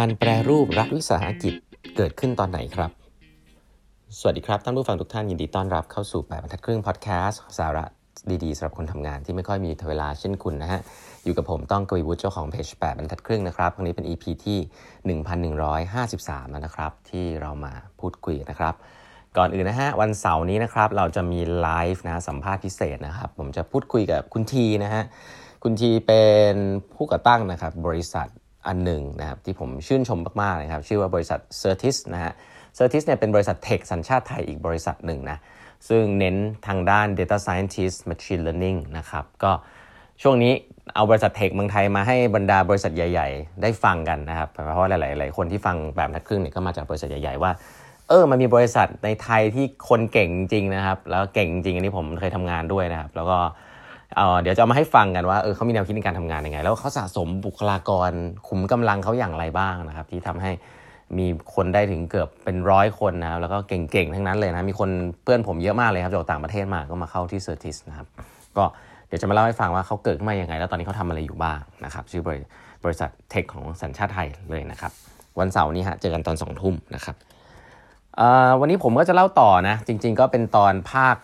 การแปรรูปรัฐวิสาหกิจเกิดขึ้นตอนไหนครับ สวัสดีครับท่านผู้ฟังทุกท่านยินดีต้อนรับเข้าสู่แปดบรรทัดครึ่งพอดแคสต์สาระดีๆสำหรับคนทำงานที่ไม่ค่อยมีเวลาเช่นคุณนะฮะ อยู่กับผมต้องกวีวุฒิเจ้าของเพจแปดบรรทัดครึ่งนะครับครั้งนี้เป็น EP ที่ 1153 แล้วนะครับ ที่เรามาพูดคุยนะครับ ก่อนอื่นนะฮะวันเสาร์นี้นะครับเราจะมีไลฟ์นะสัมภาษณ์พิเศษนะครับ ผมจะพูดคุยกับคุณทีนะฮะคุณทีเป็นผู้ก่อตั้งนะครับบริษัท อันหนึ่งนะครับที่ผมชื่นชมมากๆนะครับชื่อว่าบริษัท Certis นะฮะ Certis เนี่ยเป็นบริษัทเทคสัญชาติไทยอีกบริษัทหนึ่งนะซึ่งเน้นทางด้าน Data Scientist Machine Learning นะครับก็ช่วงนี้เอาบริษัทเทคเมืองไทยมาให้บรรดาบริษัทใหญ่ ๆ ได้ฟังกันนะครับเพราะว่าหลายๆคนที่ฟังแบบนัดครึ่งเนี่ยก็มาจากบริษัทใหญ่ๆว่าเออมันมีบริษัทในไทยที่คนเก่งจริงนะครับแล้วเก่งจริงอันนี้ผมเคยทำงานด้วยนะครับ แล้วก็ เดี๋ยวจะมาให้ฟังกันว่าเออเขามีแนวคิดในการทำงานยังไง แล้วเขาสะสมบุคลากรขุมกำลังเขาอย่างไรบ้างนะครับ ที่ทำให้มีคนได้ถึงเกือบเป็นร้อยคนนะครับแล้วก็เก่งๆ ทั้งนั้นเลยนะ มีคนเพื่อนผมเยอะมากเลยครับจากต่างประเทศมาก็มาเข้าที่เซอร์ติสนะครับ ก็เดี๋ยวจะมาเล่าให้ฟังว่าเขาเกิดขึ้นมาอย่างไง แล้วตอนนี้เขาทำอะไรอยู่บ้างนะครับ ชื่อบริบริษัทเทคของสัญชาติไทยเลยนะครับ วันเสาร์นี้ฮะเจอกันตอนสองทุ่มนะครับ วันนี้ผมก็จะเล่าต่อนะ จริง ๆ ก็เป็นตอนภาค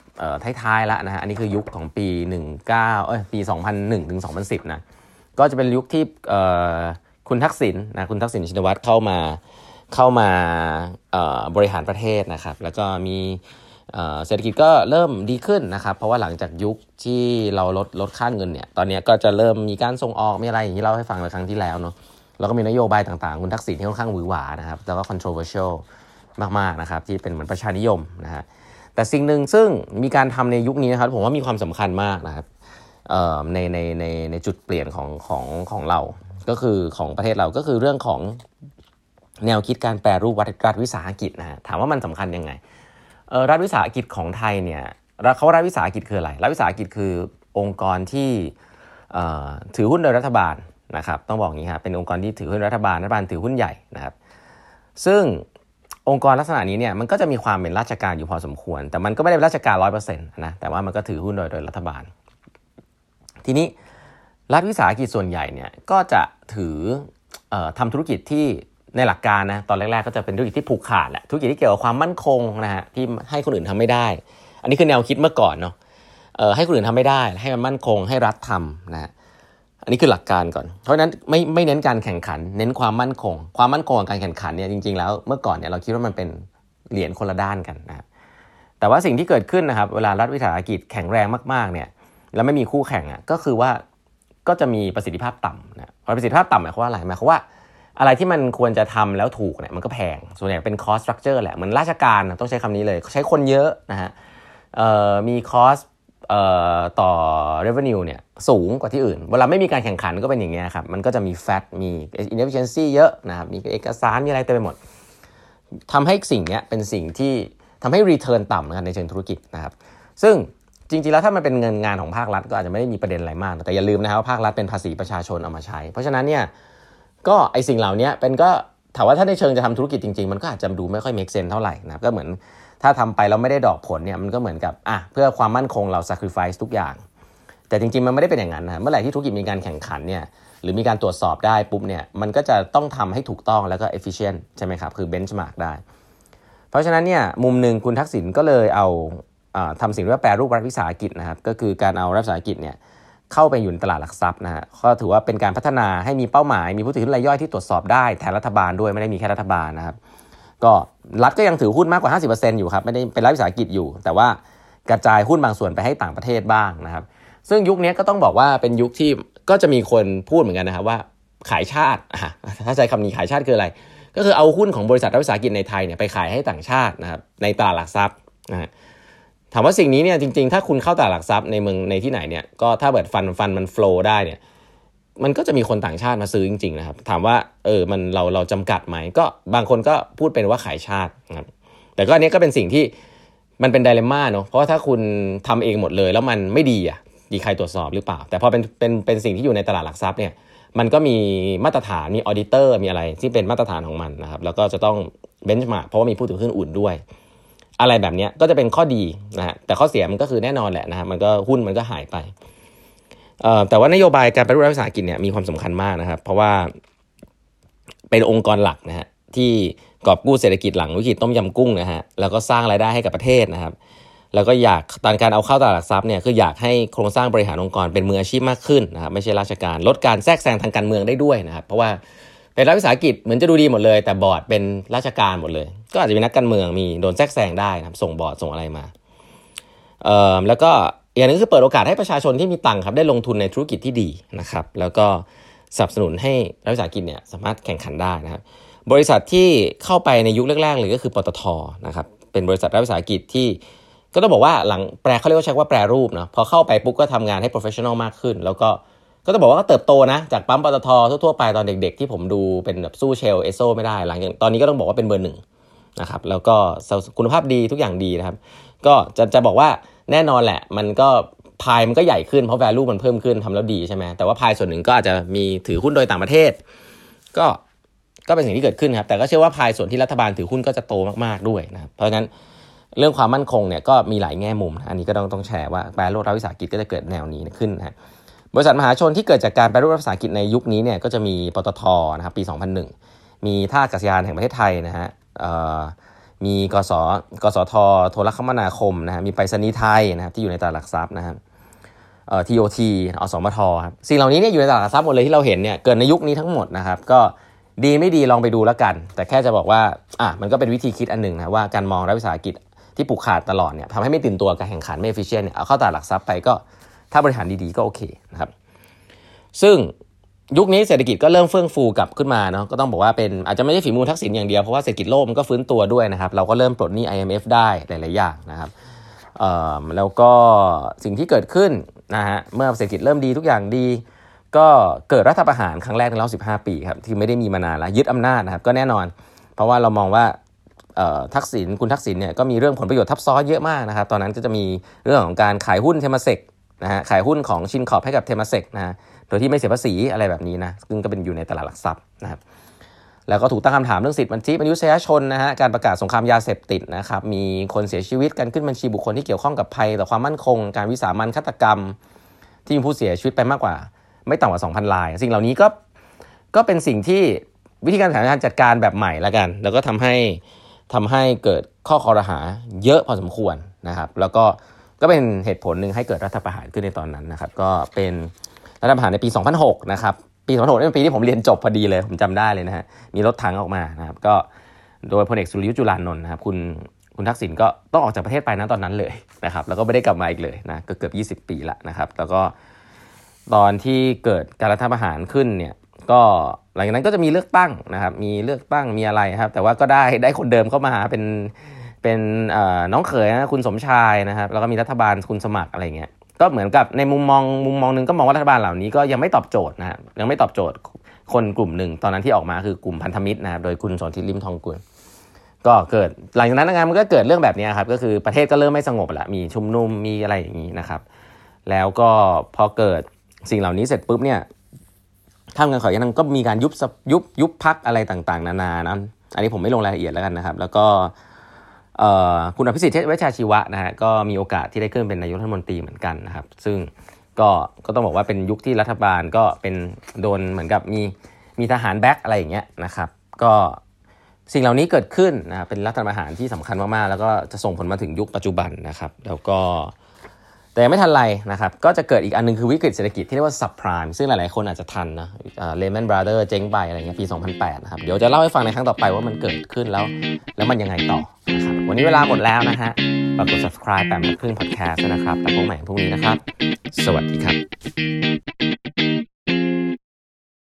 ท้ายๆแล้วนะฮะ อันนี้คือยุคของปี 19เอ้ยปี 2001ถึง2010 นะ ก็จะเป็นยุคที่คุณทักษิณนะคุณทักษิณชินวัตรเข้ามาเข้ามาบริหารประเทศนะครับ แล้วก็มีเศรษฐกิจก็เริ่มดีขึ้นนะครับ เพราะว่าหลังจากยุคที่เราลดลดค่าเงินเนี่ย ตอนนี้ก็จะเริ่มมีการส่งออกมีอะไรอย่างที่เล่าให้ฟังในครั้งที่แล้วเนาะ แล้วก็มีนโยบายต่างๆ คุณทักษิณที่ค่อนข้างหวือหวานะครับ แล้วก็ controversial มากๆนะครับที่เป็นเหมือนประชานิยมนะฮะแต่สิ่งหนึ่งซึ่งมีการทำในยุคนี้นะครับผมว่ามีความสำคัญมากนะครับในในในในจุดเปลี่ยนของของของเรา ก็คือของประเทศเราก็คือเรื่องของแนวคิดการแปรรูปรัฐวิสาหกิจนะฮะถามว่ามันสำคัญยังไงรัฐวิสาหกิจของไทยเนี่ยเขารัฐวิสาหกิจคืออะไรรัฐวิสาหกิจคือองค์กรที่ถือหุ้นโดยรัฐบาลนะครับต้องบอกอย่างนี้ครับเป็นองค์กรที่ถือหุ้นรัฐบาลรัฐบาลถือหุ้นใหญ่นะครับซึ่ง องค์กรลักษณะนี้เนี่ยมันก็จะมีความเป็นราชการอยู่พอสมควร แต่มันก็ไม่ได้เป็นราชการร้อยเปอร์เซ็นต์นะแต่ว่ามันก็ถือหุ้นโดยโดยรัฐบาล ทีนี้รัฐวิสาหกิจส่วนใหญ่เนี่ยก็จะถืออทำธุรกิจที่ในหลักการนะตอนแรกๆก็จะเป็นธุรกิจที่ผูกขาดแหละธุรกิจที่เกี่ยวกับความมั่นคงนะฮะที่ให้คนอื่นทำไม่ได้ อันนี้คือแนวคิดเมื่อก่อนเนาะให้คนอื่นทำไม่ได้ ให้มันมั่นคงให้รัฐทำนะฮะ อันนี้คือหลักการก่อน เพราะฉะนั้นไม่ไม่เน้นการแข่งขัน เน้นความมั่นคง ความมั่นคงกับการแข่งขันเนี่ยจริงๆแล้วเมื่อก่อนเนี่ยเราคิดว่ามันเป็นเหรียญคนละด้านกันนะแต่ว่าสิ่งที่เกิดขึ้นนะครับเวลารัฐวิสาหกิจแข็งแรงมากๆเนี่ยแล้วไม่มีคู่แข่งอะก็คือว่าก็จะมีประสิทธิภาพต่ำนะประสิทธิภาพต่ำหมายความว่าอะไรหมายความว่า อะไรที่มันควรจะทำแล้วถูกเนี่ยมันก็แพง ส่วนใหญ่เป็น cost structure แหละเหมือนราชการต้องใช้คำนี้เลย ใช้คนเยอะนะฮะมี cost ต่อ revenue เนี่ยสูงกว่าที่อื่น เวลาไม่มีการแข่งขันก็เป็นอย่างเงี้ยครับ มันก็จะมี fat มี inefficiency เยอะนะครับมีเอกสารมีอะไรเต็มไปหมดทำให้สิ่งเนี้ยเป็นสิ่งที่ทำให้ return ต่ำในเชิงธุรกิจนะครับ ซึ่งจริงๆ แล้วถ้ามันเป็นเงินงานของภาครัฐก็อาจจะไม่ได้มีประเด็นอะไรมาก แต่อย่าลืมนะครับว่าภาครัฐเป็นภาษีประชาชนเอามาใช้ เพราะฉะนั้นเนี่ยก็ไอสิ่งเหล่านี้เป็นก็ถามว่าถ้าในเชิงจะทำธุรกิจจริงๆ มันก็อาจจะดูไม่ค่อย make sense เท่าไหร่นะก็เหมือน ถ้าทำไปแล้วไม่ได้ดอกผลเนี่ยมันก็เหมือนกับอะเพื่อความมั่นคงเรา sacrifice ทุกอย่าง แต่จริงๆมันไม่ได้เป็นอย่างนั้นนะเมื่อไหร่ที่ธุรกิจมีการแข่งขันเนี่ยหรือมีการตรวจสอบได้ปุ๊บเนี่ยมันก็จะต้องทำให้ถูกต้องแล้วก็ efficient ใช่ไหมครับ คือ benchmark ได้ เพราะฉะนั้นเนี่ยมุมหนึ่งคุณทักษิณก็เลยเอาทำสิ่งที่ว่าแปรรูปรัฐวิสาหกิจนะครับก็คือการเอารัฐวิสาหกิจเนี่ยเข้าไปอยู่ในตลาดหลักทรัพย์นะฮะก็ถือว่าเป็นการพัฒนาให้มีเป้าหมาย มีผู้ถือหุ้นรายย่อยที่ตรวจสอบได้แทนรัฐบาลด้วยไม่ได้มีแค่รัฐบาลนะครับ ก็รัฐก็ยังถือหุ้นมากกว่า 50%อยู่ครับไม่ได้เป็นรัฐวิสาหกิจอยู่ แต่ว่ากระจายหุ้นบางส่วนไปให้ต่างประเทศบ้างนะครับ ซึ่งยุคนี้ก็ต้องบอกว่าเป็นยุคที่ก็จะมีคนพูดเหมือนกันนะครับว่าขายชาติถ้าใช้คำนี้ขายชาติคืออะไร ก็คือเอาหุ้นของบริษัทรัฐวิสาหกิจในไทยเนี่ยไปขายให้ต่างชาตินะครับในตลาดหลักทรัพย์นะถามว่าสิ่งนี้เนี่ยจริงๆ ถ้าคุณเข้าตลาดหลักทรัพย์ในเมืองในที่ไหนเนี่ยก็ถ้าเกิดฟันฟันมันโฟล์ได้เนี่ย มันก็จะมีคนต่างชาติมาซื้อจริงๆนะครับถามว่าเออมันเราเราจำกัดไหมก็บางคนก็พูดเป็นว่าขายชาตินะครับแต่ก็อันนี้ก็เป็นสิ่งที่มันเป็น dilemma เนาะเพราะว่าถ้าคุณทำเองหมดเลย แล้วมันไม่ดีอะมีใครตรวจสอบหรือเปล่า แต่พอเป็นเป็นเป็นสิ่งที่อยู่ในตลาดหลักทรัพย์เนี่ยมันก็มีมาตรฐานมี auditor มีอะไรที่เป็นมาตรฐานของมันนะครับแล้วก็จะต้อง benchmark เพราะว่ามีผู้ถือหุ้นอื่นด้วย อะไรแบบนี้ก็จะเป็นข้อดีนะฮะแต่ข้อเสียมันก็คือแน่นอนแหละนะฮะมันก็หุ้นมันก็หายไป แต่ว่านโยบายการปฏิรูปรัฐวิสาหกิจเนี่ยมีความสำคัญมากนะครับ เพราะว่าเป็นองค์กรหลักนะฮะที่กอบกู้เศรษฐกิจหลังวิกฤตต้มยำกุ้งนะฮะแล้วก็สร้างรายได้ให้กับประเทศนะครับ แล้วก็อยากตอนการเอาเข้าตลาดหลักทรัพย์เนี่ยคืออยากให้โครงสร้างบริหารองค์กรเป็นมืออาชีพมากขึ้นนะครับไม่ใช่ราชการลดการแทรกแซงทางการเมืองได้ด้วยนะครับ เพราะว่าเป็นรัฐวิสาหกิจเหมือนจะดูดีหมดเลย แต่บอร์ดเป็นราชการหมดเลย ก็อาจจะมีนักการเมืองมีโดนแทรกแซงได้นะครับส่งบอร์ดส่งอะไรมาเอ่อแล้วก็ อย่างนึงคือเปิดโอกาสให้ประชาชนที่มีตังค์ครับได้ลงทุนในธุรกิจที่ดีนะครับ แล้วก็สนับสนุนให้รัฐวิสาหกิจเนี่ยสามารถแข่งขันได้นะครับ บริษัทที่เข้าไปในยุคแรกๆเลยก็คือปตทนะครับเป็นบริษัทรัฐวิสาหกิจที่ก็ต้องบอกว่าหลังแปลเขาเรียกว่าใช้ว่าแปรรูปเนาะพอเข้าไปปุ๊บก็ทำงานให้ professional มากขึ้น แล้วก็ก็ต้องบอกว่าก็เติบโตนะจากปั๊มปตททั่วๆไปตอนเด็กๆ ที่ผมดูเป็นแบบสู้เชลเอโซไม่ได้หลังจากตอนนี้ก็ต้องบอกว่าเป็นเบอร์หนึ่ง นะครับแล้วก็คุณภาพดีทุกอย่างดีนะครับ ก็จะจะบอกว่าแน่นอนแหละ มันก็พายมันก็ใหญ่ขึ้นเพราะ value มันเพิ่มขึ้นทำแล้วดีใช่ไหมแต่ว่าพายส่วนหนึ่งก็อาจจะมีถือหุ้นโดยต่างประเทศ ก็ก็เป็นสิ่งที่เกิดขึ้นครับ แต่ก็เชื่อว่าพายส่วนที่รัฐบาลถือหุ้นก็จะโตมากๆด้วยนะครับเพราะฉะนั้นเรื่องความมั่นคงเนี่ยก็มีหลายแง่มุมนะอันนี้ก็ต้องต้องแชร์ว่าแปรรูปรัฐวิสาหกิจก็จะเกิดแนวนี้ขึ้นนะบริษัทมหาชนที่เกิดจากการแปรรูปรัฐวิสาหกิจในยุคนี้เนี่ยก็จะมีปตทนะครับปี 2001 มีท่าอากาศยานแห่งประเทศไทยนะฮะ มีกสกสทโทรคมนาคมนะฮะมีไปรษณีย์ไทยนะครับที่อยู่ในตลาดหลักทรัพย์นะครับเอ่อทีโอทีอสมทครับสิ่งเหล่านี้เนี่ยอยู่ในตลาดหลักทรัพย์หมดเลยที่เราเห็นเนี่ยเกิดในยุคนี้ทั้งหมดนะครับก็ดีไม่ดีลองไปดูแล้วกัน แต่แค่จะบอกว่าอะมันก็เป็นวิธีคิดอันหนึ่งนะว่าการมองรัฐวิสาหกิจที่ผูกขาดตลอดเนี่ยทำให้ไม่ตื่นตัวการแข่งขันไม่ efficient เนี่ยเอาเข้าตลาดหลักทรัพย์ไปก็ถ้าบริหารดีๆก็โอเคนะครับซึ่ง ยุคนี้เศรษฐกิจก็เริ่มเฟื่องฟูกลับขึ้นมาเนาะก็ต้องบอกว่าเป็นอาจจะไม่ใช่ฝีมือทักษิณอย่างเดียว เพราะว่าเศรษฐกิจโลกมันก็ฟื้นตัวด้วยนะครับ เราก็เริ่มปลดหนี้ IMF ได้หลายๆอย่างนะครับแล้วก็สิ่งที่เกิดขึ้นนะฮะเมื่อเศรษฐกิจเริ่มดีทุกอย่างดี ก็เกิดรัฐประหารครั้งแรกในรอบ15 ปีครับที่ไม่ได้มีมานานแล้วยึดอำนาจนะครับก็แน่นอน เพราะว่าเรามองว่าทักษิณคุณทักษิณเนี่ยก็มีเรื่องผลประโยชน์ทับซ้อนเยอะมากนะครับ ตอนนั้นก็จะมีเรื่องของการขายหุ้นเทมเซก นะฮะขายหุ้นของชินขอบให้กับเทมัสเซกนะฮะโดยที่ไม่เสียภาษีอะไรแบบนี้นะซึ่งก็เป็นอยู่ในตลาดหลักทรัพย์นะครับแล้วก็ถูกตั้งคำถามเรื่องสิทธิบัญชีมนุษยชนนะฮะการประกาศสงครามยาเสพติดนะครับมีคนเสียชีวิตกันขึ้นบัญชีบุคคลที่เกี่ยวข้องกับภัยต่อความมั่นคง การวิสามันฆาตกรรม ที่มีผู้เสียชีวิตไปมากกว่า ไม่ต่ำกว่า 2,000ราย สิ่งเหล่านี้ก็ก็เป็นสิ่งที่วิธีการแาการจัดการแบบใหม่ละกัน แล้วก็ทำให้ทำให้เกิดข้อคอรหาเยอะพอสมควรนะครับ แล้วก็ ก็เป็นเหตุผลหนึ่งให้เกิดรัฐประหารขึ้นในตอนนั้นนะครับ ก็เป็นรัฐประหารในปี 2006 นะครับ ปี 2006นี่เป็นปีที่ผมเรียนจบพอดีเลย ผมจำได้เลยนะฮะ มีรถถังออกมานะครับ ก็โดยพลเอกสุริยุจุลานนท์นะครับ คุณคุณทักษิณก็ต้องออกจากประเทศไปนะตอนนั้นเลยนะครับ แล้วก็ไม่ได้กลับมาอีกเลยนะ ก็เกือบ 20 ปีละนะครับ แล้วก็ตอนที่เกิดการรัฐประหารขึ้นเนี่ย ก็หลังจากนั้นก็จะมีเลือกตั้งนะครับ มีเลือกตั้ง มีอะไรครับ แต่ว่าก็ได้ได้คนเดิมเข้ามาเป็น เป็นน้องเขยนะคุณสมชายนะครับแล้วก็มีรัฐบาลคุณสมัครอะไรเงี้ยก็เหมือนกับในมุมมองมุมมองหนึ่งก็มองว่ารัฐบาลเหล่านี้ก็ยังไม่ตอบโจทย์นะฮะยังไม่ตอบโจทย์คนกลุ่มหนึ่งตอนนั้นที่ออกมาคือกลุ่มพันธมิตรนะครับโดยคุณสนธิริมทองกุลก็เกิดหลังจากนั้นงานมันก็เกิดเรื่องแบบนี้ครับก็คือประเทศก็เริ่มไม่สงบละมีชุมนุมมีอะไรอย่างนี้นะครับ แล้วก็พอเกิดสิ่งเหล่านี้เสร็จปุ๊บเนี่ยทางการขอยังก็มีการยุบยุบยุบพักอะไรต่างๆ นานานะอันนี้ผมไม่ลงรายละเอียดแล้วกันนะครับ แล้วก็ คุณอภิสิทธิ์เวชชาชีวะนะฮะก็มีโอกาสที่ได้ขึ้นเป็นนายกรัฐมนตรีเหมือนกันนะครับ ซึ่งก็ก็ต้องบอกว่าเป็นยุคที่รัฐบาลก็เป็นโดนเหมือนกับมีมีทหารแบ็กอะไรอย่างเงี้ยนะครับ ก็สิ่งเหล่านี้เกิดขึ้นนะเป็นรัฐประหารที่สำคัญมากๆ แล้วก็จะส่งผลมาถึงยุคปัจจุบันนะครับ แล้วก็แต่ไม่ทันไรนะครับ ก็จะเกิดอีกอันนึงคือวิกฤตเศรษฐกิจที่เรียกว่าซับไพรม์ซึ่งหลายๆคนอาจจะทันนะเลมอนบราเดอร์เจ๊งไปอะไรเงี้ยปี 2008 นะครับ เดี๋ยวจะเล่าให้ฟังในครั้งต่อไปว่ามันเกิดขึ้นแล้ว แล้วมันยังไงต่อ วันนี้เวลาหมดแล้วนะฮะฝากกด subscribe แปมครึ่ง podcast นะครับแล้วพบใหม่พรุ่งนี้นะครับ สวัสดีครับ